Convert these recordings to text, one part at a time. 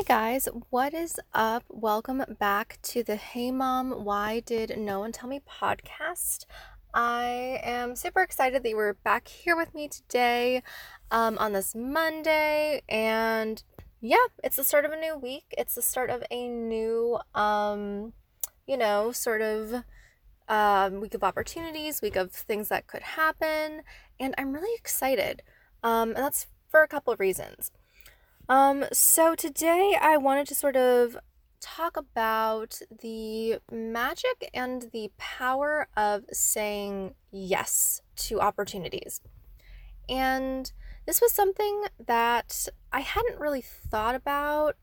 Hey guys, what is up? Welcome back to the Hey Mom, Why Did No One Tell Me podcast. I am super excited that you were back here with me today um, on this Monday. And yeah, it's the start of a new week. It's the start of a new, um, you know, sort of um, week of opportunities, week of things that could happen. And I'm really excited. Um, and that's for a couple of reasons. Um, so today I wanted to sort of talk about the magic and the power of saying yes to opportunities. And this was something that I hadn't really thought about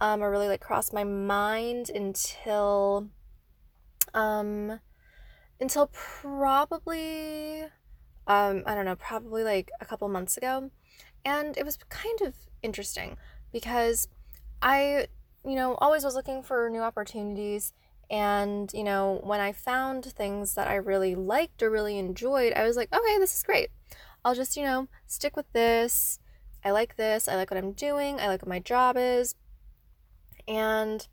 um, or really like crossed my mind until um until probably um I don't know, probably like a couple months ago. And it was kind of interesting because I, you know, always was looking for new opportunities. And, you know, when I found things that I really liked or really enjoyed, I was like, okay, this is great. I'll just, you know, stick with this. I like this. I like what I'm doing. I like what my job is. And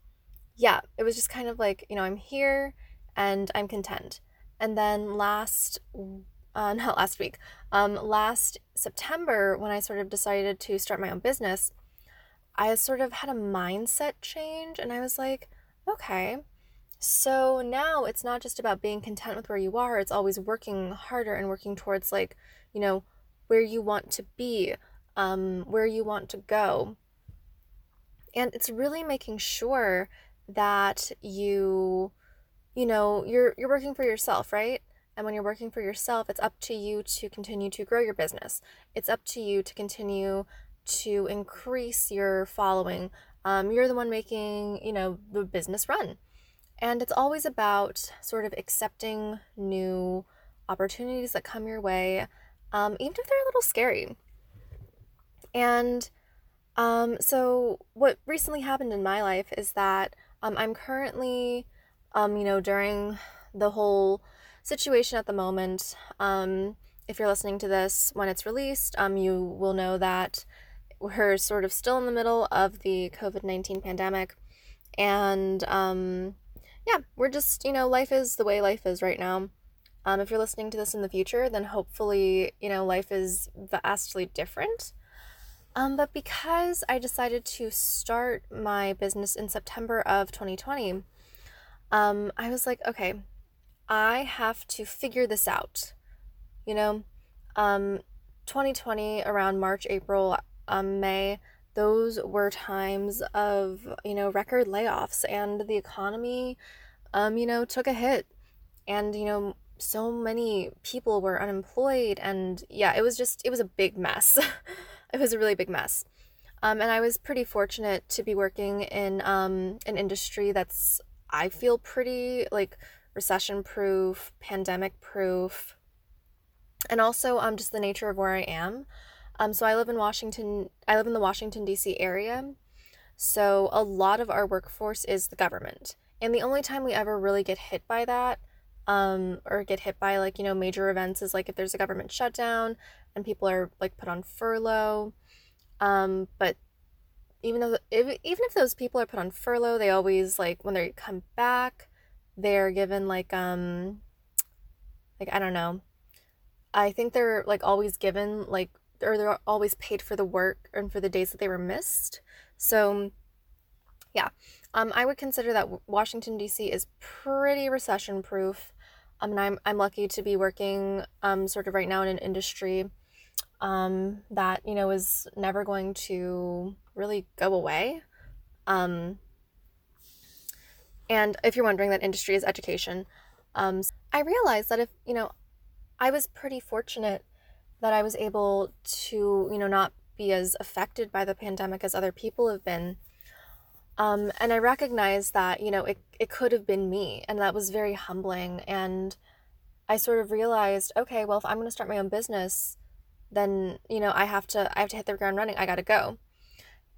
yeah, it was just kind of like, you know, I'm here and I'm content. And then last uh, not last week, um, last September, when I sort of decided to start my own business, I sort of had a mindset change and I was like, okay, so now it's not just about being content with where you are, it's always working harder and working towards, like, you know, where you want to be, um, where you want to go. And it's really making sure that you, you know, you're you're working for yourself, right? And when you're working for yourself, it's up to you to continue to grow your business. It's up to you to continue to increase your following. Um, you're the one making, you know, the business run. And it's always about sort of accepting new opportunities that come your way, um, even if they're a little scary. And um, so, what recently happened in my life is that um, I'm currently, um, you know, during the whole situation at the moment. Um, if you're listening to this when it's released, um, you will know that we're sort of still in the middle of the COVID 19 pandemic. And um, yeah, we're just, you know, life is the way life is right now. Um, if you're listening to this in the future, then hopefully, you know, life is vastly different. Um, but because I decided to start my business in September of 2020, um, I was like, okay, I have to figure this out. You know, um, 2020 around March, April, um, May, those were times of, you know, record layoffs and the economy, um, you know, took a hit. And, you know, so many people were unemployed. And yeah, it was just, it was a big mess. it was a really big mess. Um, and I was pretty fortunate to be working in um, an industry that's, I feel pretty like recession proof, pandemic proof, and also um, just the nature of where I am. Um, so I live in Washington, I live in the Washington, D.C. area. So a lot of our workforce is the government. And the only time we ever really get hit by that, um, or get hit by like, you know, major events is like if there's a government shutdown and people are like put on furlough. Um, but even though, if, even if those people are put on furlough, they always like when they come back, they're given like um like I don't know. I think they're like always given like or they're always paid for the work and for the days that they were missed. So yeah. Um I would consider that Washington DC is pretty recession proof. Um, and I'm I'm lucky to be working um sort of right now in an industry um that, you know, is never going to really go away. Um and if you're wondering, that industry is education. Um, I realized that if, you know, I was pretty fortunate that I was able to, you know, not be as affected by the pandemic as other people have been. Um, and I recognized that, you know, it, it could have been me. And that was very humbling. And I sort of realized, okay, well, if I'm going to start my own business, then, you know, I have to, I have to hit the ground running. I got to go.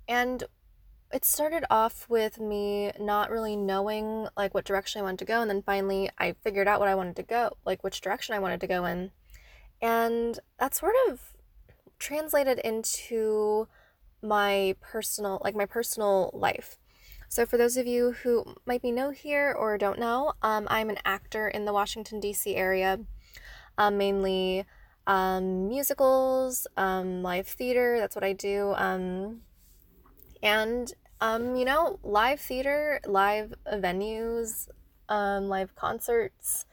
And it started off with me not really knowing like what direction I wanted to go and then finally I figured out what I wanted to go, like which direction I wanted to go in. And that sort of translated into my personal like my personal life. So for those of you who might be new here or don't know, um, I'm an actor in the Washington D.C. area, um, mainly um, musicals, um, live theater. That's what I do. Um, and um, you know, live theater, live venues, um, live concerts,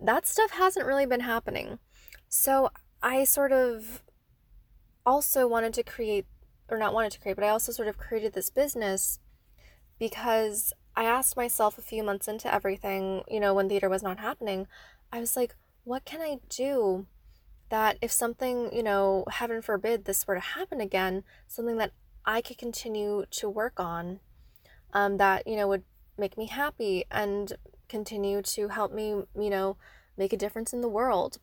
that stuff hasn't really been happening. So I sort of also wanted to create, or not wanted to create, but I also sort of created this business because I asked myself a few months into everything, you know, when theater was not happening, I was like, what can I do that if something, you know, heaven forbid this were to happen again, something that I could continue to work on um, that, you know, would make me happy and continue to help me, you know, make a difference in the world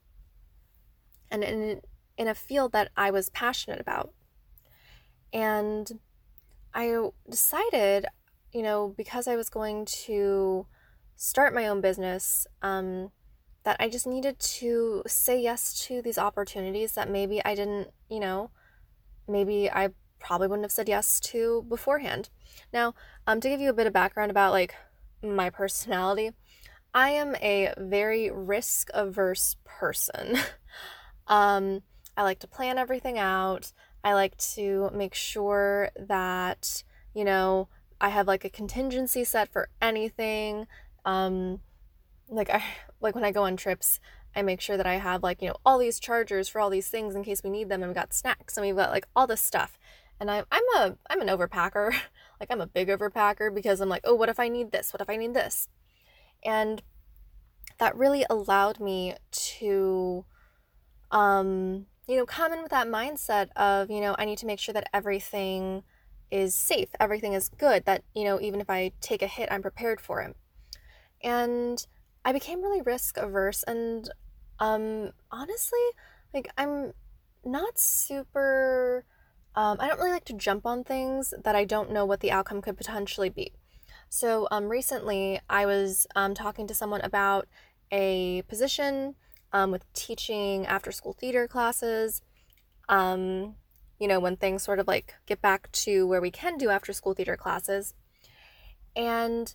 and in, in a field that I was passionate about. And I decided, you know, because I was going to start my own business, um, that I just needed to say yes to these opportunities that maybe I didn't, you know, maybe I probably wouldn't have said yes to beforehand. Now, um, to give you a bit of background about like my personality, I am a very risk averse person. um, I like to plan everything out. I like to make sure that, you know, I have like a contingency set for anything. Um, like I like when I go on trips, I make sure that I have like, you know, all these chargers for all these things in case we need them and we've got snacks and we've got like all this stuff. And I'm I'm a I'm an overpacker. like I'm a big overpacker because I'm like, "Oh, what if I need this? What if I need this?" And that really allowed me to um you know, come in with that mindset of, you know, I need to make sure that everything is safe, everything is good, that, you know, even if I take a hit, I'm prepared for it. And I became really risk averse and um honestly, like I'm not super um, I don't really like to jump on things that I don't know what the outcome could potentially be. So um, recently, I was um, talking to someone about a position um, with teaching after school theater classes. Um, you know, when things sort of like get back to where we can do after school theater classes. And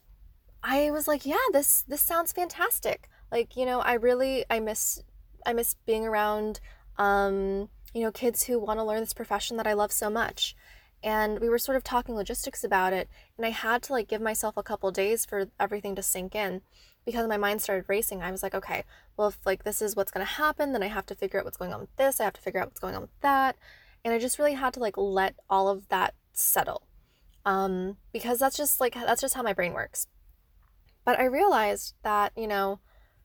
I was like, yeah, this this sounds fantastic. Like, you know, I really I miss I miss being around um you know, kids who want to learn this profession that I love so much. And we were sort of talking logistics about it, and I had to like give myself a couple days for everything to sink in because my mind started racing. I was like, okay, well, if like this is what's going to happen, then I have to figure out what's going on with this, I have to figure out what's going on with that. And I just really had to like let all of that settle. Um, because that's just like that's just how my brain works. But I realized that, you know,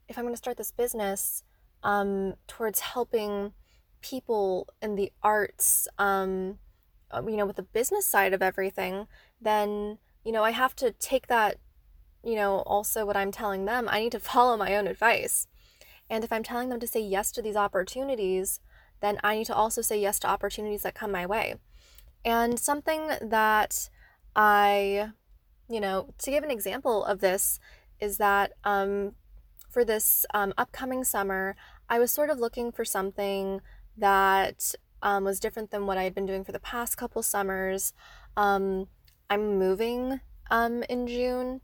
if I'm going to start this business um, towards helping people in the arts, um, uh, you know, with the business side of everything, then, you know, I have to take that, you know, also what I'm telling them, I need to follow my own advice. And if I'm telling them to say yes to these opportunities, then I need to also say yes to opportunities that come my way. And something that I, you know, to give an example of this is that um, for this um, upcoming summer, I was sort of looking for something that um, was different than what I had been doing for the past couple summers. Um, I'm moving um, in June,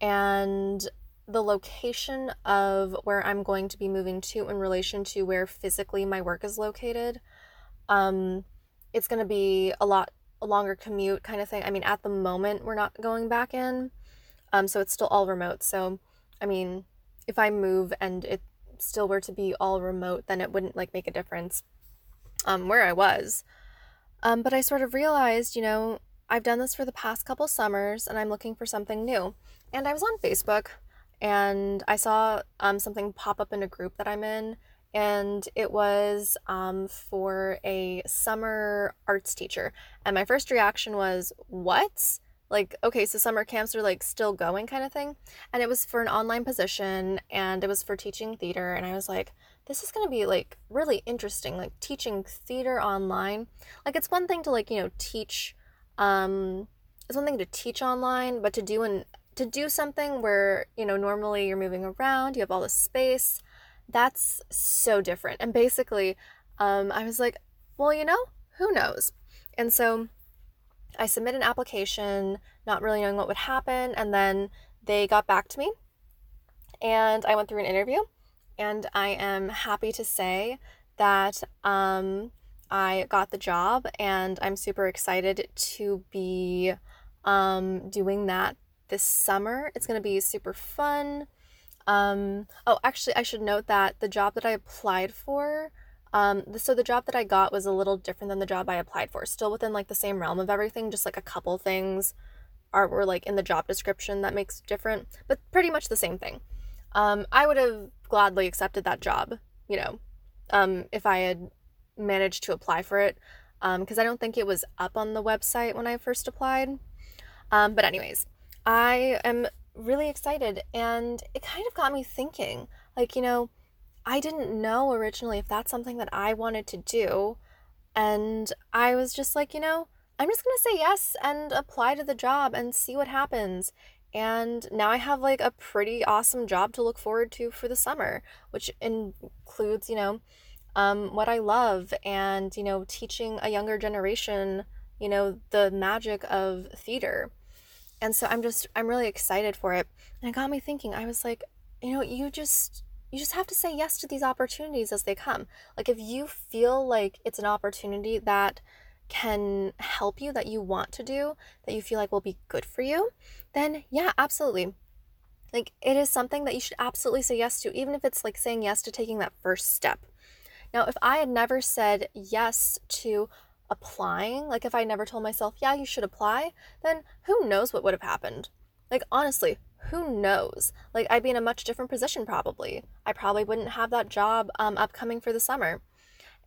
and the location of where I'm going to be moving to in relation to where physically my work is located, um, it's going to be a lot a longer commute kind of thing. I mean, at the moment, we're not going back in, um, so it's still all remote. So, I mean, if I move and it still were to be all remote, then it wouldn't like make a difference um, where I was. Um, but I sort of realized, you know, I've done this for the past couple summers and I'm looking for something new. And I was on Facebook and I saw um, something pop up in a group that I'm in, and it was um, for a summer arts teacher. And my first reaction was, What? Like okay so summer camps are like still going kind of thing and it was for an online position and it was for teaching theater and i was like this is going to be like really interesting like teaching theater online. Like it's one thing to like you know teach um it's one thing to teach online but to do and to do something where you know normally you're moving around you have all this space that's so different. And basically um i was like well you know who knows? And so I submit an application, not really knowing what would happen, and then they got back to me and I went through an interview and I am happy to say that um, I got the job and I'm super excited to be um, doing that this summer. It's going to be super fun. Um, oh, actually, I should note that the job that I applied for, um, so the job that I got was a little different than the job I applied for. Still within like the same realm of everything, just like a couple things are were like in the job description that makes different, but pretty much the same thing. Um, I would have gladly accepted that job, you know, um, if I had managed to apply for it, because um, I don't think it was up on the website when I first applied. Um, but anyways, I am really excited, and it kind of got me thinking, like you know, I didn't know originally if that's something that I wanted to do, and I was just like, you know, I'm just gonna say yes and apply to the job and see what happens. And now I have like a pretty awesome job to look forward to for the summer, which includes, you know, um, what I love and, you know, teaching a younger generation, you know, the magic of theater. And so I'm just, I'm really excited for it. And it got me thinking, I was like, you know, you just, you just have to say yes to these opportunities as they come. Like if you feel like it's an opportunity that can help you, that you want to do, that you feel like will be good for you, then yeah, absolutely. Like it is something that you should absolutely say yes to, even if it's like saying yes to taking that first step. Now, if I had never said yes to applying, like if I never told myself, yeah, you should apply, then who knows what would have happened? Like, honestly, who knows? Like, I'd be in a much different position probably. I probably wouldn't have that job um, upcoming for the summer.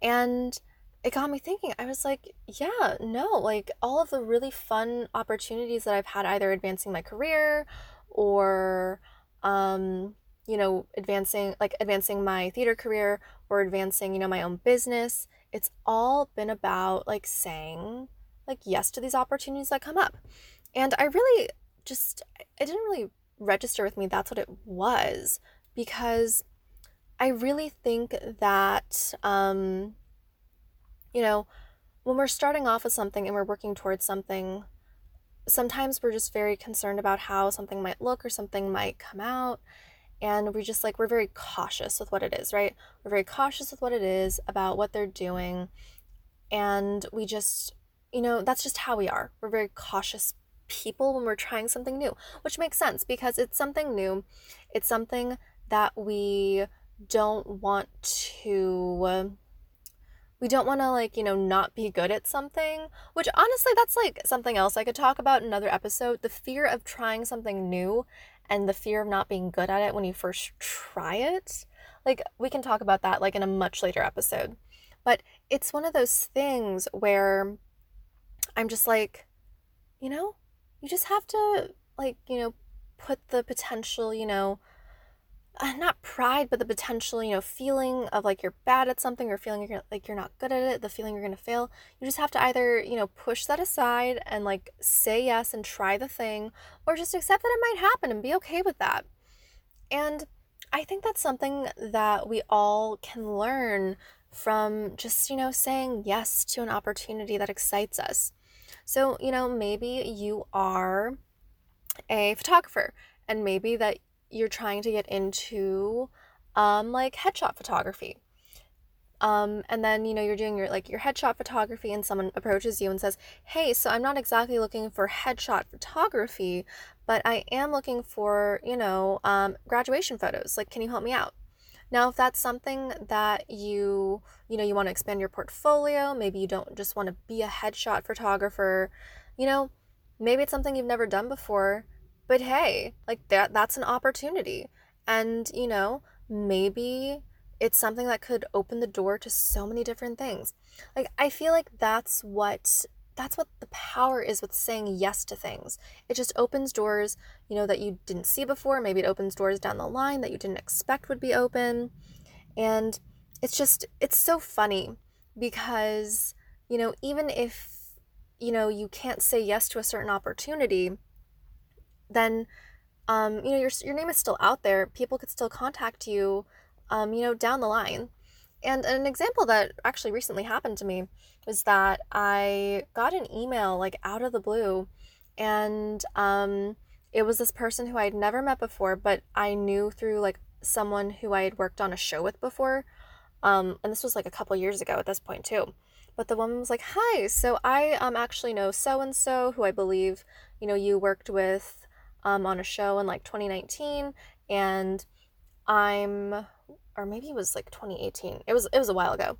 And it got me thinking. I was like, yeah, no, like all of the really fun opportunities that I've had either advancing my career or um, you know, advancing like advancing my theater career or advancing, you know, my own business. It's all been about like saying like yes to these opportunities that come up. And I really just I didn't really register with me that's what it was because I really think that um you know, when we're starting off with something and we're working towards something, sometimes we're just very concerned about how something might look or something might come out. And we just like, we're very cautious with what it is, right? We're very cautious with what it is, about what they're doing. And we just, you know, that's just how we are. We're very cautious people when we're trying something new, which makes sense because it's something new. It's something that we don't want to we don't want to like you know not be good at something which honestly that's like something else i could talk about in another episode. The fear of trying something new and the fear of not being good at it when you first try it. Like we can talk about that like in a much later episode. But it's one of those things where i'm just like you know you just have to like you know put the potential you know uh, not pride, but the potential, you know, feeling of like you're bad at something or feeling you're like you're not good at it, the feeling you're going to fail. You just have to either, you know, push that aside and like say yes and try the thing or just accept that it might happen and be okay with that. And I think that's something that we all can learn from just, you know, saying yes to an opportunity that excites us. So, you know, maybe you are a photographer and maybe that you're trying to get into um, like headshot photography. Um, and then you know you're doing your like your headshot photography and someone approaches you and says hey so i'm not exactly looking for headshot photography but i am looking for you know um, graduation photos like can you help me out now if that's something that you you know you want to expand your portfolio maybe you don't just want to be a headshot photographer you know maybe it's something you've never done before but hey, like that that's an opportunity. And, you know, maybe it's something that could open the door to so many different things. Like I feel like that's what that's what the power is with saying yes to things. It just opens doors, you know, that you didn't see before. Maybe it opens doors down the line that you didn't expect would be open. And it's just it's so funny because, you know, even if you know, you can't say yes to a certain opportunity, then um, you know your, your name is still out there people could still contact you um, you know down the line and an example that actually recently happened to me was that I got an email like out of the blue, and um, it was this person who I had never met before, but I knew through like someone who I had worked on a show with before. Um, and this was like a couple years ago at this point too. But the woman was like, "Hi, so I um actually know so and so who I believe you know you worked with um on a show in like 2019, and I'm or maybe it was like 2018. It was it was a while ago.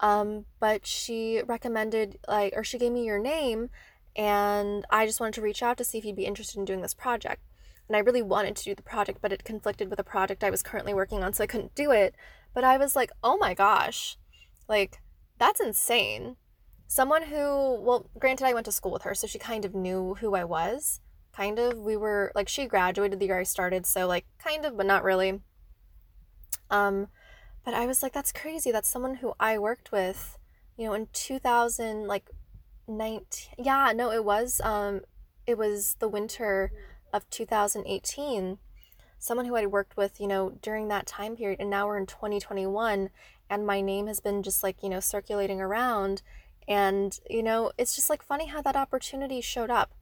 Um, but she recommended like or she gave me your name and I just wanted to reach out to see if you'd be interested in doing this project. And I really wanted to do the project, but it conflicted with a project I was currently working on, so I couldn't do it. But I was like, "Oh my gosh. Like that's insane." Someone who, well, granted I went to school with her, so she kind of knew who I was. Kind of. We were like she graduated the year I started, so like kind of, but not really um, but I was like, that's crazy. That's someone who I worked with, you know, in 2000, like 19. Yeah, no, it was, um, it was the winter of 2018. Someone who I worked with, you know, during that time period. And now we're in 2021 and my name has been just like, you know, circulating around. And, you know, it's just like funny how that opportunity showed up.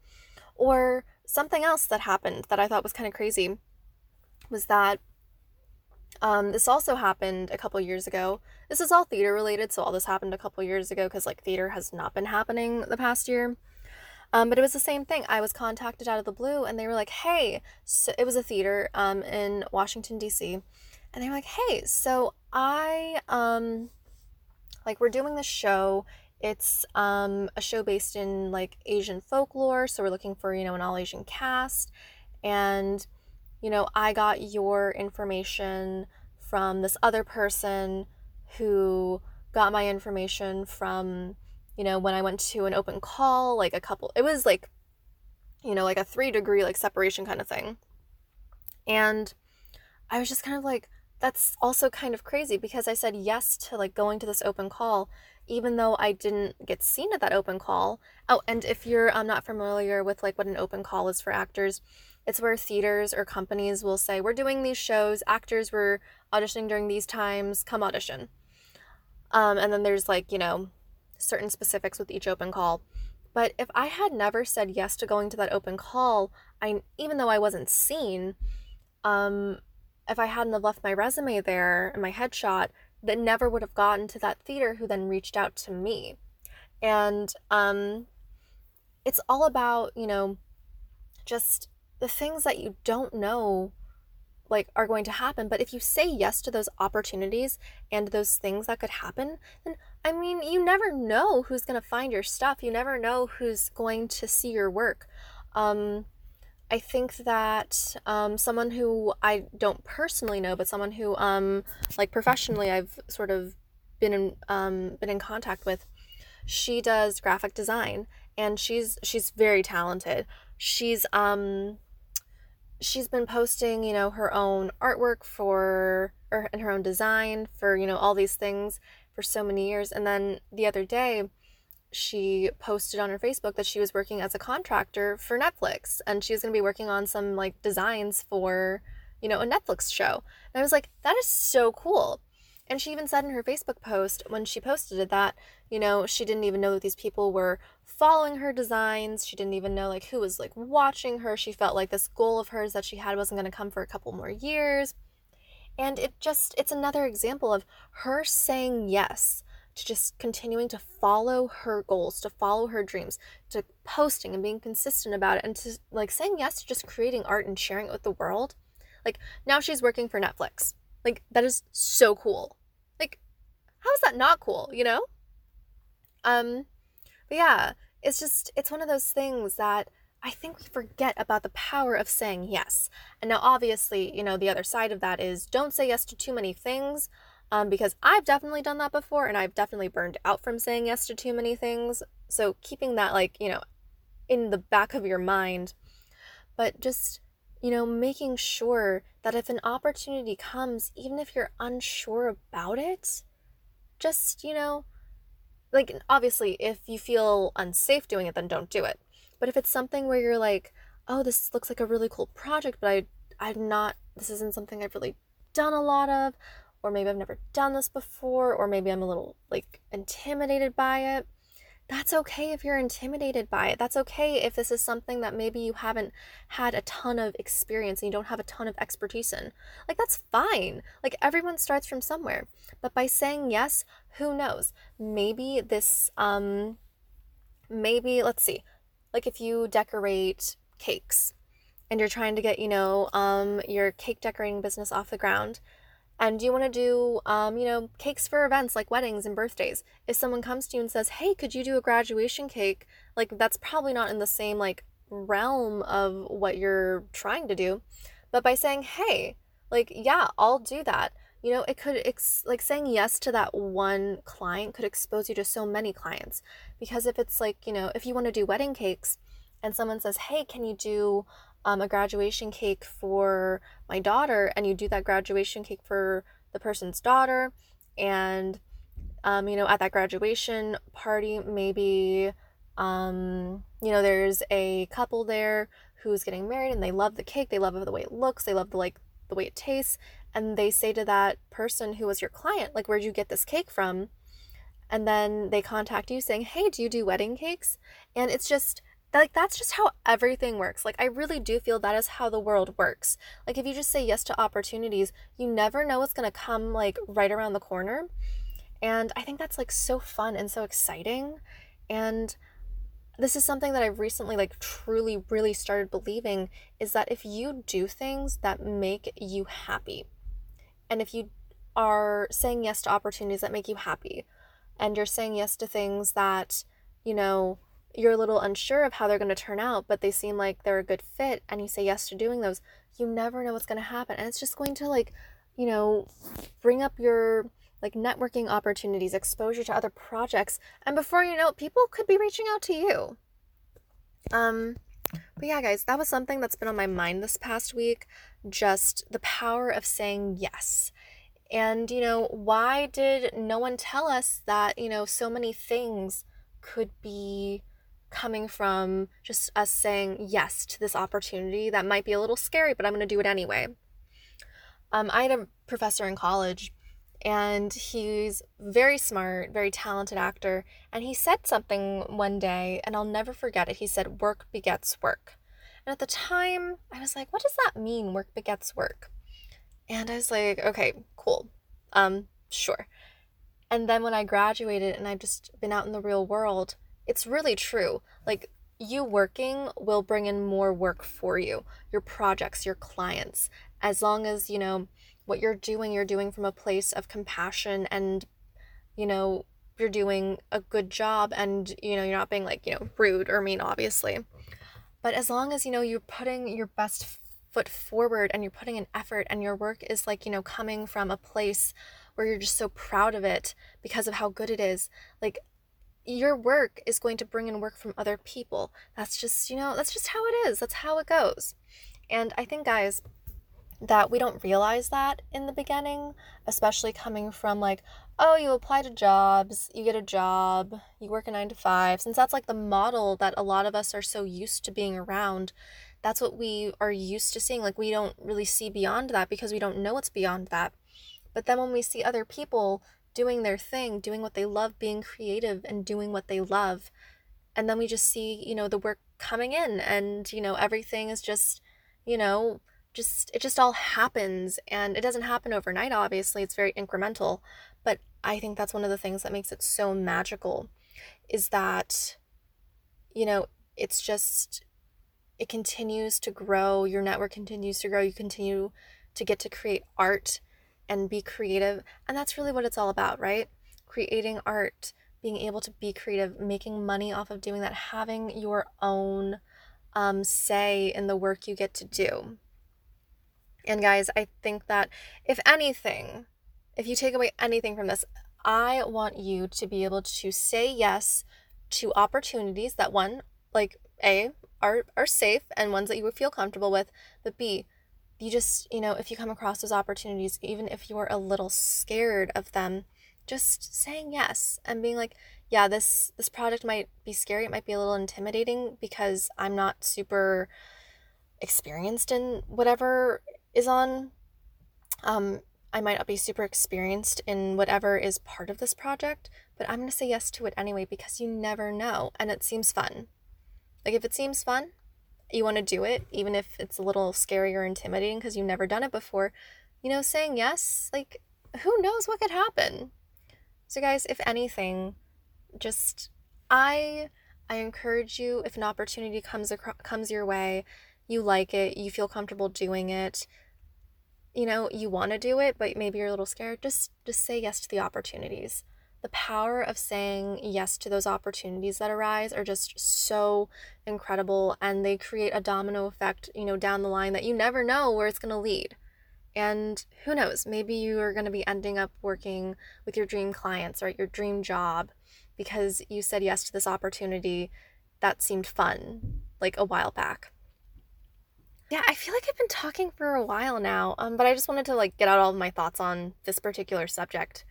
Or something else that happened that I thought was kind of crazy was that um, this also happened a couple years ago. This is all theater related, so all this happened a couple years ago because like theater has not been happening the past year. Um, but it was the same thing. I was contacted out of the blue, and they were like, "Hey," so it was a theater um, in Washington D.C., and they were like, "Hey, so I um, like we're doing this show. It's um, a show based in like Asian folklore, so we're looking for you know an all Asian cast, and." You know, I got your information from this other person who got my information from, you know, when I went to an open call, like a couple, it was like, you know, like a three degree like separation kind of thing. And I was just kind of like, that's also kind of crazy because I said yes to like going to this open call, even though I didn't get seen at that open call. Oh, and if you're um, not familiar with like what an open call is for actors, it's where theaters or companies will say, We're doing these shows, actors were auditioning during these times, come audition. Um, and then there's like, you know, certain specifics with each open call. But if I had never said yes to going to that open call, I even though I wasn't seen, um, if I hadn't have left my resume there and my headshot, that never would have gotten to that theater who then reached out to me. And um, it's all about, you know, just the things that you don't know like are going to happen. But if you say yes to those opportunities and those things that could happen then i mean you never know who's going to find your stuff. You never know who's going to see your work. Um, i think that um, someone who i don't personally know but someone who um, like professionally i've sort of been in um, been in contact with she does graphic design and she's she's very talented she's um she's been posting, you know, her own artwork for or and her own design for, you know, all these things for so many years. And then the other day, she posted on her Facebook that she was working as a contractor for Netflix and she was going to be working on some like designs for, you know, a Netflix show. And I was like, that is so cool. And she even said in her Facebook post when she posted it that, you know, she didn't even know that these people were following her designs. She didn't even know like who was like watching her. She felt like this goal of hers that she had wasn't going to come for a couple more years. And it just it's another example of her saying yes to just continuing to follow her goals, to follow her dreams, to posting and being consistent about it and to like saying yes to just creating art and sharing it with the world. Like now she's working for Netflix. Like that is so cool. Like how is that not cool, you know? Um, but yeah, it's just, it's one of those things that I think we forget about the power of saying yes. And now, obviously, you know, the other side of that is don't say yes to too many things. Um, because I've definitely done that before and I've definitely burned out from saying yes to too many things. So keeping that, like, you know, in the back of your mind, but just, you know, making sure that if an opportunity comes, even if you're unsure about it, just, you know, like obviously if you feel unsafe doing it then don't do it. But if it's something where you're like, "Oh, this looks like a really cool project, but I I'm not this isn't something I've really done a lot of." Or maybe I've never done this before, or maybe I'm a little like intimidated by it. That's okay if you're intimidated by it. That's okay if this is something that maybe you haven't had a ton of experience and you don't have a ton of expertise in. Like, that's fine. Like, everyone starts from somewhere. But by saying yes, who knows? Maybe this, um, maybe, let's see, like if you decorate cakes and you're trying to get, you know, um, your cake decorating business off the ground, and do you want to do, um, you know, cakes for events like weddings and birthdays, if someone comes to you and says, hey, could you do a graduation cake? Like, that's probably not in the same, like, realm of what you're trying to do. But by saying, hey, like, yeah, I'll do that. You know, it could, ex- like, saying yes to that one client could expose you to so many clients. Because if it's like, you know, if you want to do wedding cakes and someone says, hey, can you do um, a graduation cake for my daughter and you do that graduation cake for the person's daughter. And um, you know at that graduation party maybe um, you know there's a couple there who's getting married and they love the cake. They love the way it looks. They love the like the way it tastes. And they say to that person who was your client like where'd you get this cake from? And then they contact you saying hey do you do wedding cakes? And it's just like that's just how everything works. Like i really do feel that is how the world works. Like if you just say yes to opportunities you never know what's going to come like right around the corner. And i think that's like so fun and so exciting. And this is something that i've recently like truly really started believing is that if you do things that make you happy and if you are saying yes to opportunities that make you happy and you're saying yes to things that you know you're a little unsure of how they're going to turn out, but they seem like they're a good fit and you say yes to doing those, you never know what's going to happen. And it's just going to like, you know, bring up your like networking opportunities, exposure to other projects, and before you know it, people could be reaching out to you. Um but yeah, guys, that was something that's been on my mind this past week, just the power of saying yes. And you know, why did no one tell us that, you know, so many things could be coming from just us saying yes to this opportunity that might be a little scary, but I'm going to do it anyway. Um, I had a professor in college, and he's very smart, very talented actor. And he said something one day, and I'll never forget it. He said, Work begets work. And at the time, I was like, What does that mean, work begets work? And I was like, Okay, cool. Um, sure. And then when I graduated and I've just been out in the real world, it's really true. Like, you working will bring in more work for you, your projects, your clients, as long as, you know, what you're doing, you're doing from a place of compassion and, you know, you're doing a good job and, you know, you're not being like, you know, rude or mean, obviously. But as long as, you know, you're putting your best foot forward and you're putting an effort and your work is like, you know, coming from a place where you're just so proud of it because of how good it is, like, your work is going to bring in work from other people. That's just, you know, that's just how it is. That's how it goes. And I think, guys, that we don't realize that in the beginning, especially coming from like, oh, you apply to jobs, you get a job, you work a nine to five, since that's like the model that a lot of us are so used to being around. That's what we are used to seeing. Like, we don't really see beyond that because we don't know what's beyond that. But then when we see other people doing their thing, doing what they love, being creative and doing what they love. And then we just see, you know, the work coming in and, you know, everything is just, you know, just it just all happens and it doesn't happen overnight obviously it's very incremental but i think that's one of the things that makes it so magical is that you know it's just it continues to grow your network continues to grow you continue to get to create art and be creative. And that's really what it's all about, right? Creating art, being able to be creative, making money off of doing that, having your own um, say in the work you get to do. And guys, I think that if anything, if you take away anything from this, I want you to be able to say yes to opportunities that one, like A, are, are safe and ones that you would feel comfortable with, but B, you just, you know, if you come across those opportunities, even if you're a little scared of them, just saying yes and being like, yeah, this this project might be scary, it might be a little intimidating because I'm not super experienced in whatever is on um I might not be super experienced in whatever is part of this project, but I'm going to say yes to it anyway because you never know and it seems fun. Like if it seems fun, you want to do it even if it's a little scary or intimidating because you've never done it before. You know, saying yes, like who knows what could happen. So guys, if anything, just I I encourage you if an opportunity comes across, comes your way, you like it, you feel comfortable doing it, you know, you want to do it, but maybe you're a little scared, just just say yes to the opportunities. The power of saying yes to those opportunities that arise are just so incredible and they create a domino effect, you know, down the line that you never know where it's going to lead. And who knows, maybe you are going to be ending up working with your dream clients or at your dream job because you said yes to this opportunity that seemed fun like a while back. Yeah, I feel like I've been talking for a while now, um, but I just wanted to like get out all of my thoughts on this particular subject.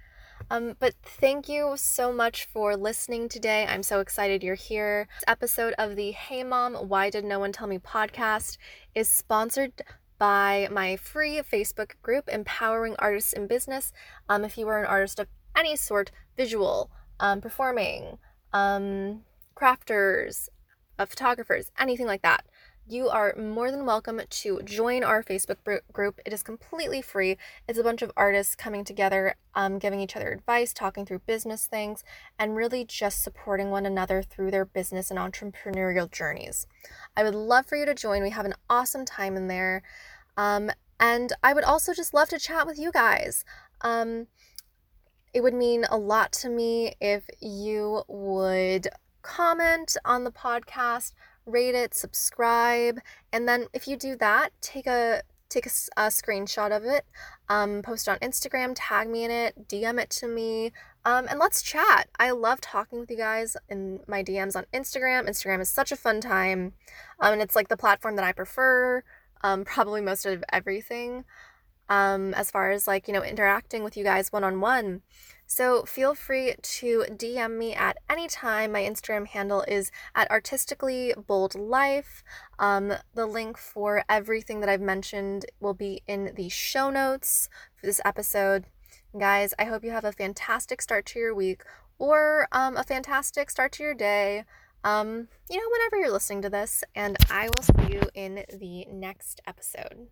Um, but thank you so much for listening today. I'm so excited you're here. This episode of the Hey Mom, Why Did No One Tell Me podcast is sponsored by my free Facebook group, Empowering Artists in Business. Um, if you are an artist of any sort, visual, um, performing, um, crafters, uh, photographers, anything like that you are more than welcome to join our Facebook group. It is completely free. It's a bunch of artists coming together, um, giving each other advice, talking through business things, and really just supporting one another through their business and entrepreneurial journeys. I would love for you to join. We have an awesome time in there. Um, and I would also just love to chat with you guys. Um, it would mean a lot to me if you would comment on the podcast rate it, subscribe, and then if you do that, take a take a, a screenshot of it, um, post on Instagram, tag me in it, DM it to me, um, and let's chat. I love talking with you guys in my DMs on Instagram. Instagram is such a fun time, um, and it's like the platform that I prefer, um, probably most of everything, um, as far as like you know interacting with you guys one on one. So feel free to DM me at any time. My Instagram handle is at artistically bold life. Um, the link for everything that I've mentioned will be in the show notes for this episode. Guys, I hope you have a fantastic start to your week or um, a fantastic start to your day. Um, you know, whenever you're listening to this, and I will see you in the next episode.